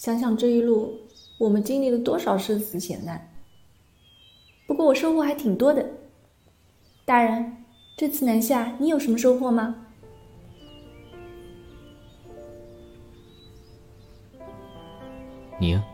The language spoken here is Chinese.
想想这一路我们经历了多少生死险难。不过我收获还挺多的。大人这次南下你有什么收获吗？你呀